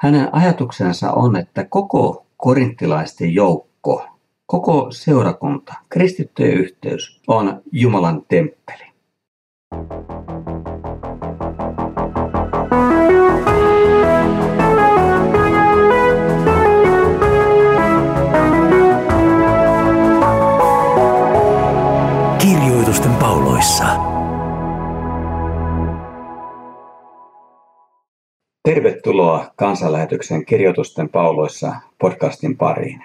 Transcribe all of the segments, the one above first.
Hänen ajatuksensa on, että koko korinttilaisten joukko, koko seurakunta, kristittyjen yhteys on Jumalan temppeli. Kirjoitusten pauloissa. Tervetuloa kansanlähetyksen Kirjoitusten pauloissa podcastin pariin.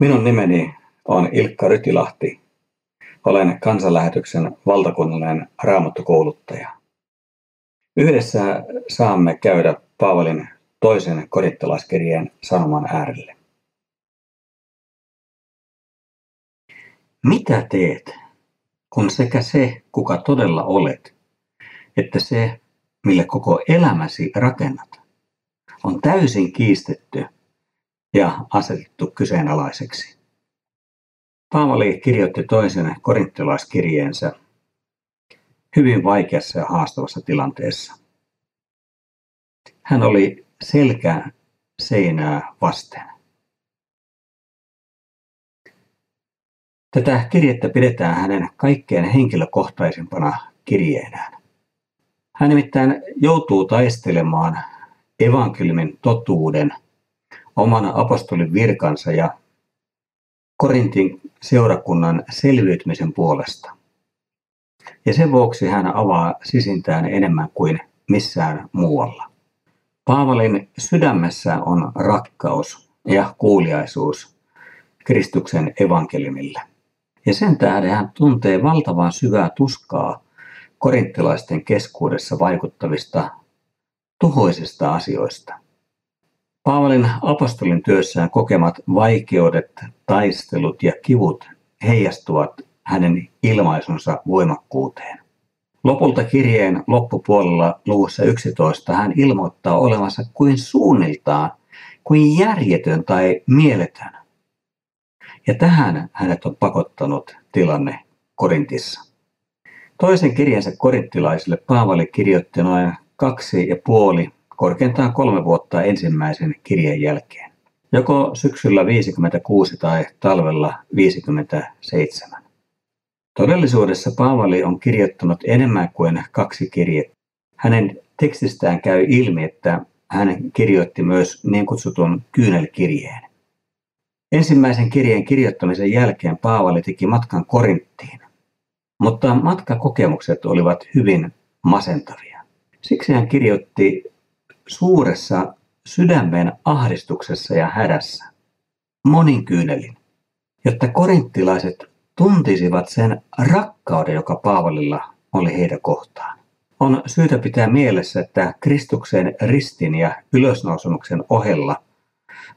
Minun nimeni on Ilkka Rytilahti. Olen kansanlähetyksen valtakunnallinen raamattukouluttaja. Yhdessä saamme käydä Paavalin toisen korintalaiskirjeen sanoman äärelle. Mitä teet, kun sekä se, kuka todella olet, että se, mille koko elämäsi rakennat, on täysin kiistetty ja asetettu kyseenalaiseksi. Paavali kirjoitti toisen korinttilaiskirjeensä hyvin vaikeassa ja haastavassa tilanteessa. Hän oli selkä seinää vasten. Tätä kirjettä pidetään hänen kaikkein henkilökohtaisimpana kirjeenään. Hän nimittäin joutuu taistelemaan evankeliumin totuuden, oman apostolin virkansa ja Korintin seurakunnan selviytymisen puolesta. Ja sen vuoksi hän avaa sisintään enemmän kuin missään muualla. Paavalin sydämessä on rakkaus ja kuuliaisuus Kristuksen evankeliumille. Ja sen tähden hän tuntee valtavan syvää tuskaa korinttilaisten keskuudessa vaikuttavista tuhoisista asioista. Paavalin apostolin työssään kokemat vaikeudet, taistelut ja kivut heijastuvat hänen ilmaisunsa voimakkuuteen. Lopulta kirjeen loppupuolella luvussa 11 hän ilmoittaa olevansa kuin suunniltaan, kuin järjetön tai mieletön. Ja tähän hänet on pakottanut tilanne Korintissa. Toisen kirjansa korinttilaisille Paavali kirjoitti noin kaksi ja puoli, korkeintaan kolme vuotta ensimmäisen kirjeen jälkeen. Joko syksyllä 56 tai talvella 57. Todellisuudessa Paavali on kirjoittanut enemmän kuin kaksi kirjettä. Hänen tekstistään käy ilmi, että hän kirjoitti myös niin kutsutun kyynelkirjeen. Ensimmäisen kirjeen kirjoittamisen jälkeen Paavali teki matkan Korinttiin. Mutta matkakokemukset olivat hyvin masentavia. Siksi hän kirjoitti suuressa sydämen ahdistuksessa ja hädässä monin kyynelin, jotta korinttilaiset tuntisivat sen rakkauden, joka Paavalilla oli heidän kohtaan. On syytä pitää mielessä, että Kristuksen ristin ja ylösnousemuksen ohella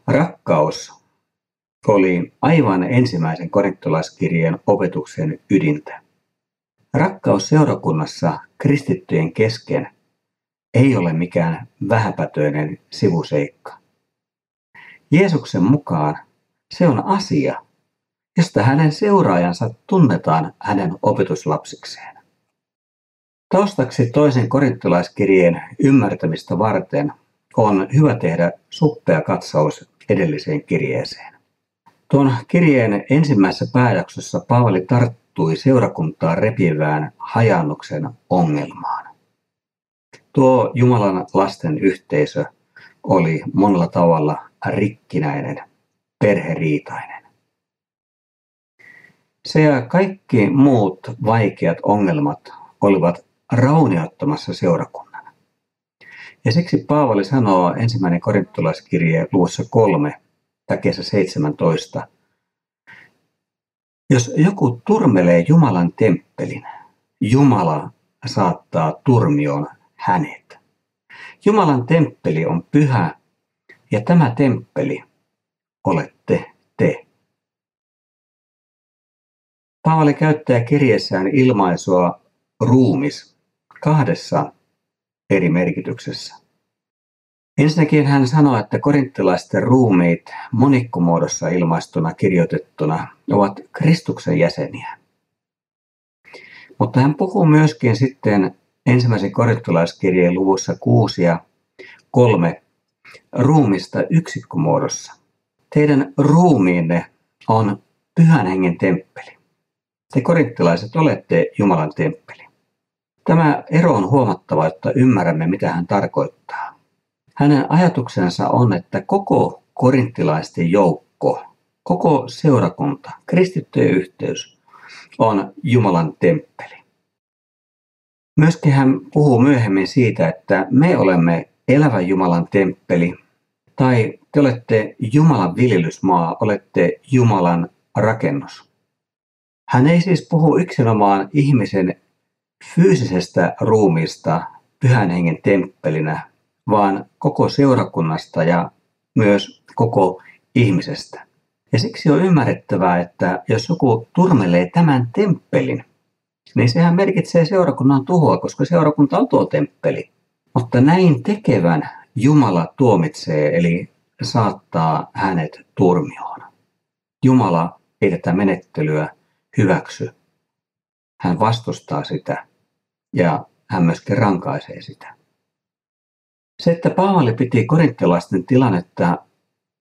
rakkaus oli aivan ensimmäisen korinttilaiskirjeen opetuksen ydintä. Rakkaus seurakunnassa kristittyjen kesken ei ole mikään vähäpätöinen sivuseikka. Jeesuksen mukaan se on asia, josta hänen seuraajansa tunnetaan hänen opetuslapsikseen. Taustaksi toisen korinttilaiskirjeen ymmärtämistä varten on hyvä tehdä suppea katsaus edelliseen kirjeeseen. Tuon kirjeen ensimmäisessä pääjaksossa Paavali tarttuu tarttui seurakuntaa repivään hajannuksen ongelmaan. Tuo Jumalan lasten yhteisö oli monella tavalla rikkinäinen, perheriitainen. Se ja kaikki muut vaikeat ongelmat olivat rauniottamassa seurakunnan. Ja siksi Paavali sanoo ensimmäinen korintolaiskirje luvussa 3, takeessa 17, jos joku turmelee Jumalan temppelin, Jumala saattaa turmioon hänet. Jumalan temppeli on pyhä ja tämä temppeli olette te. Paavali käyttää kirjeessään ilmaisua ruumis kahdessa eri merkityksessä. Ensinnäkin hän sanoi, että korinttilaisten ruumiit monikkomuodossa ilmaistuna kirjoitettuna ovat Kristuksen jäseniä. Mutta hän puhuu myöskin sitten ensimmäisen korinttilaiskirjeen luvussa 6 ja 3 ruumista yksikkömuodossa. Teidän ruumiinne on pyhän hengen temppeli. Te korinttilaiset olette Jumalan temppeli. Tämä ero on huomattava, että ymmärrämme, mitä hän tarkoittaa. Hänen ajatuksensa on, että koko korinttilaisten joukko, koko seurakunta, kristittyjen yhteys on Jumalan temppeli. Myöskin hän puhuu myöhemmin siitä, että me olemme elävä Jumalan temppeli, tai te olette Jumalan viljelysmaa, olette Jumalan rakennus. Hän ei siis puhu yksinomaan ihmisen fyysisestä ruumista pyhän hengen temppelinä, vaan koko seurakunnasta ja myös koko ihmisestä. Ja siksi on ymmärrettävää, että jos joku turmelee tämän temppelin, niin sehän merkitsee seurakunnan tuhoa, koska seurakunta on tuo temppeli. Mutta näin tekevän Jumala tuomitsee, eli saattaa hänet turmioon. Jumala ei tätä menettelyä hyväksy. Hän vastustaa sitä ja hän myöskin rankaisee sitä. Se, että Paavali piti korinttilaisten tilannetta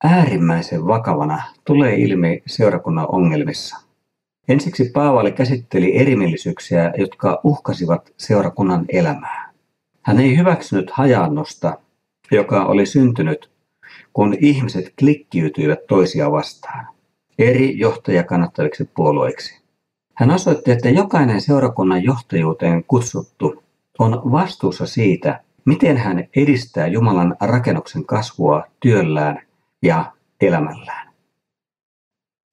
äärimmäisen vakavana, tulee ilmi seurakunnan ongelmissa. Ensiksi Paavali käsitteli erimielisyyksiä, jotka uhkasivat seurakunnan elämää. Hän ei hyväksynyt hajannosta, joka oli syntynyt, kun ihmiset klikkiytyivät toisia vastaan, eri johtajia kannattaviksi puolueiksi. Hän osoitti, että jokainen seurakunnan johtajuuteen kutsuttu on vastuussa siitä, miten hän edistää Jumalan rakennuksen kasvua työllään ja elämällään.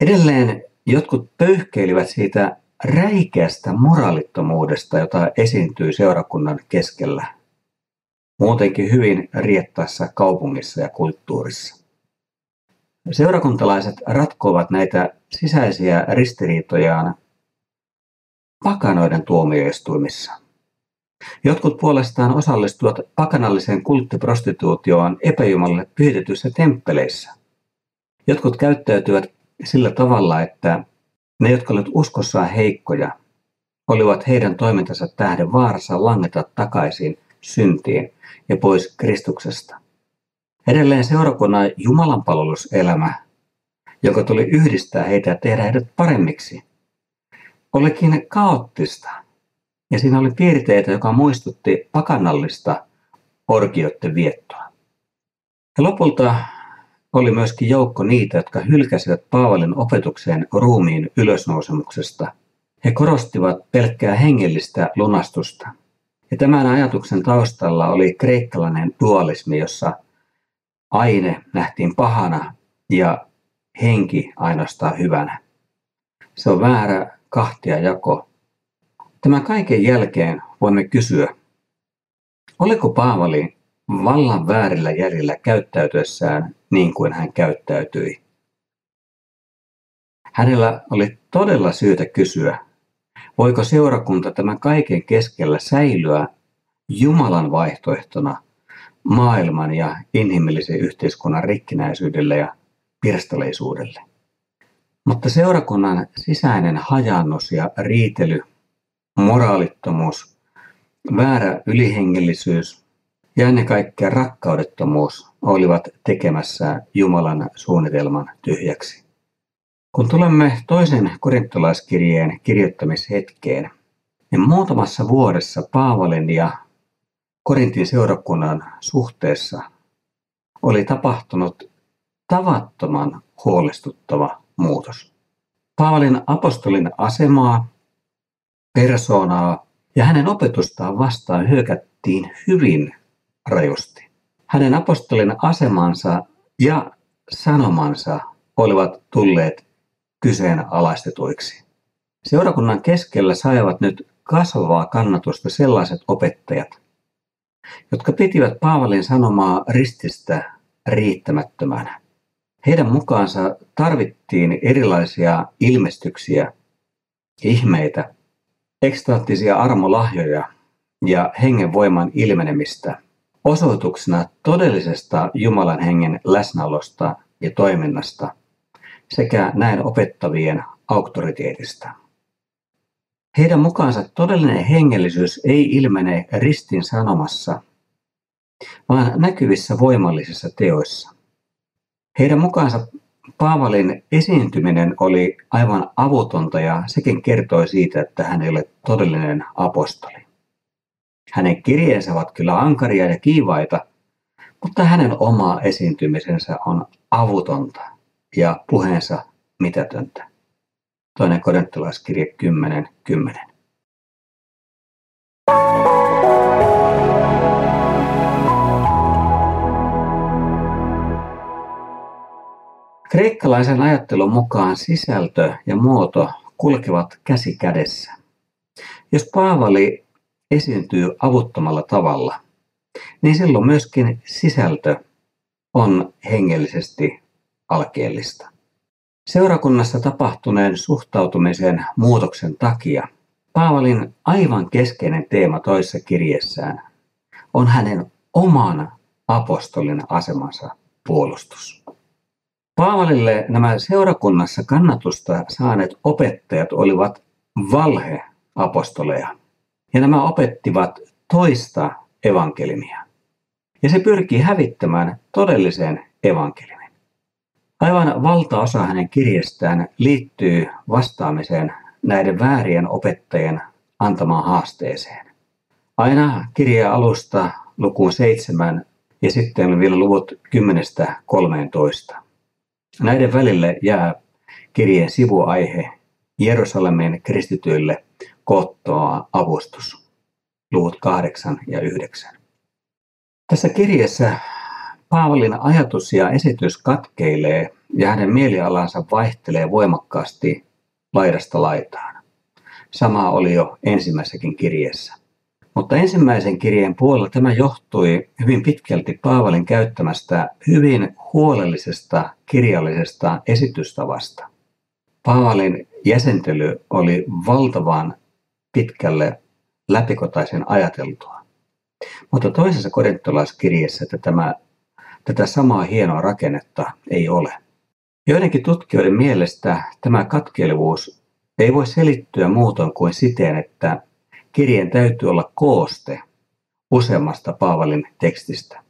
Edelleen jotkut pöyhkeilivät siitä räikeästä moraalittomuudesta, jota esiintyy seurakunnan keskellä. Muutenkin hyvin riettaessa kaupungissa ja kulttuurissa. Seurakuntalaiset ratkovat näitä sisäisiä ristiriitojaan pakanoiden tuomioistuimissa. Jotkut puolestaan osallistuvat pakanalliseen kulttiprostituutioon epäjumalle pyhitetyissä temppeleissä. Jotkut käyttäytyvät sillä tavalla, että ne, jotka olivat uskossaan heikkoja, olivat heidän toimintansa tähden vaarassa langeta takaisin syntiin ja pois Kristuksesta. Edelleen seurakunnan jumalanpalveluselämä, joka tuli yhdistää heitä ja tehdä heidät paremmiksi, olikin kaoottista – ja siinä oli piirteitä, joka muistutti pakanallista orgioiden viettoa. Ja lopulta oli myöskin joukko niitä, jotka hylkäsivät Paavalin opetukseen ruumiin ylösnousemuksesta. He korostivat pelkkää hengellistä lunastusta. Ja tämän ajatuksen taustalla oli kreikkalainen dualismi, jossa aine nähtiin pahana ja henki ainoastaan hyvänä. Se on väärä kahtia jako Tämän kaiken jälkeen voimme kysyä, oliko Paavali vallan väärillä jäljillä käyttäytyessään niin kuin hän käyttäytyi? Hänellä oli todella syytä kysyä, voiko seurakunta tämän kaiken keskellä säilyä Jumalan vaihtoehtona maailman ja inhimillisen yhteiskunnan rikkinäisyydelle ja pirstaleisuudelle. Mutta seurakunnan sisäinen hajannus ja riitely – moraalittomuus, väärä ylihengellisyys ja ennen kaikkea rakkaudettomuus olivat tekemässä Jumalan suunnitelman tyhjäksi. Kun tulemme toisen korintolaiskirjeen kirjoittamishetkeen, niin muutamassa vuodessa Paavalin ja Korintin seurakunnan suhteessa oli tapahtunut tavattoman huolestuttava muutos. Paavalin apostolin asemaa persoonaa ja hänen opetustaan vastaan hyökättiin hyvin rajusti. Hänen apostolin asemansa ja sanomansa olivat tulleet kyseenalaistetuiksi. Seurakunnan keskellä saivat nyt kasvavaa kannatusta sellaiset opettajat, jotka pitivät Paavalin sanomaa rististä riittämättömänä. Heidän mukaansa tarvittiin erilaisia ilmestyksiä, ihmeitä ekstaattisia armolahjoja ja hengen voiman ilmenemistä osoituksena todellisesta Jumalan hengen läsnäolosta ja toiminnasta sekä näin opettavien auktoriteetista. Heidän mukaansa todellinen hengellisyys ei ilmene ristin sanomassa, vaan näkyvissä voimallisissa teoissa. Heidän mukaansa Paavalin esiintyminen oli aivan avutonta ja sekin kertoi siitä, että hän ei ole todellinen apostoli. Hänen kirjeensä ovat kyllä ankaria ja kiivaita, mutta hänen oma esiintymisensä on avutonta ja puheensa mitätöntä. Toinen korintolaiskirje 10.10. 10. Kreikkalaisen ajattelun mukaan sisältö ja muoto kulkevat käsi kädessä. Jos Paavali esiintyy avuttomalla tavalla, niin silloin myöskin sisältö on hengellisesti alkeellista. Seurakunnassa tapahtuneen suhtautumisen muutoksen takia Paavalin aivan keskeinen teema toisessa kirjeessään on hänen oman apostolin asemansa puolustus. Paavalille nämä seurakunnassa kannatusta saaneet opettajat olivat valheapostoleja. Ja nämä opettivat toista evankelimia. Ja se pyrkii hävittämään todellisen evankelimin. Aivan valtaosa hänen kirjestään liittyy vastaamiseen näiden väärien opettajien antamaan haasteeseen. Aina kirja alusta lukuun seitsemän ja sitten vielä luvut 10-13. Näiden välille jää kirjeen sivuaihe Jerusalemin kristityille koottoa avustus, luvut 8 ja 9. Tässä kirjassa Paavalin ajatus ja esitys katkeilee ja hänen mielialansa vaihtelee voimakkaasti laidasta laitaan. Sama oli jo ensimmäisessäkin kirjeessä. Mutta ensimmäisen kirjeen puolella tämä johtui hyvin pitkälti Paavalin käyttämästä hyvin huolellisesta kirjallisesta esitystavasta. Paavalin jäsentely oli valtavan pitkälle läpikotaisen ajateltua. Mutta toisessa korintolaiskirjassa että tämä, tätä samaa hienoa rakennetta ei ole. Joidenkin tutkijoiden mielestä tämä katkeilevuus ei voi selittyä muutoin kuin siten, että kirjeen täytyy olla kooste useammasta Paavalin tekstistä.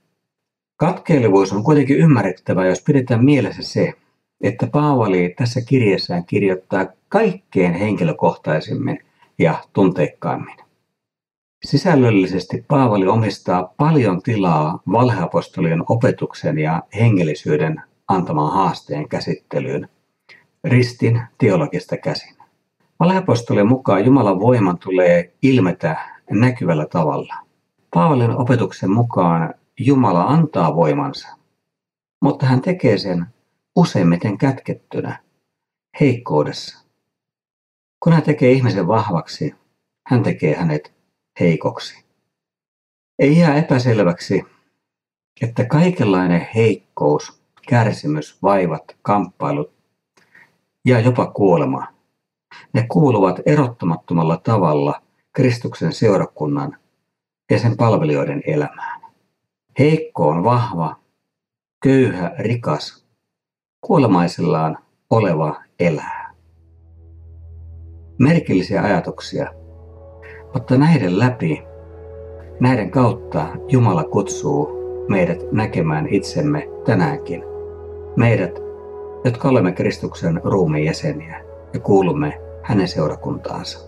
Katkeilevuus on kuitenkin ymmärrettävä, jos pidetään mielessä se, että Paavali tässä kirjassaan kirjoittaa kaikkein henkilökohtaisimmin ja tunteikkaimmin. Sisällöllisesti Paavali omistaa paljon tilaa valheapostolien opetuksen ja hengellisyyden antamaan haasteen käsittelyyn ristin teologista käsin. Valheapostolien mukaan Jumalan voiman tulee ilmetä näkyvällä tavalla. Paavalin opetuksen mukaan Jumala antaa voimansa, mutta hän tekee sen useimmiten kätkettynä, heikkoudessa. Kun hän tekee ihmisen vahvaksi, hän tekee hänet heikoksi. Ei jää epäselväksi, että kaikenlainen heikkous, kärsimys, vaivat, kamppailut ja jopa kuolema, ne kuuluvat erottamattomalla tavalla Kristuksen seurakunnan ja sen palvelijoiden elämään. Heikko on vahva, köyhä, rikas, kuolemaisellaan oleva elää. Merkillisiä ajatuksia, mutta näiden läpi, näiden kautta Jumala kutsuu meidät näkemään itsemme tänäänkin. Meidät, jotka olemme Kristuksen ruumiin jäseniä ja kuulumme hänen seurakuntaansa.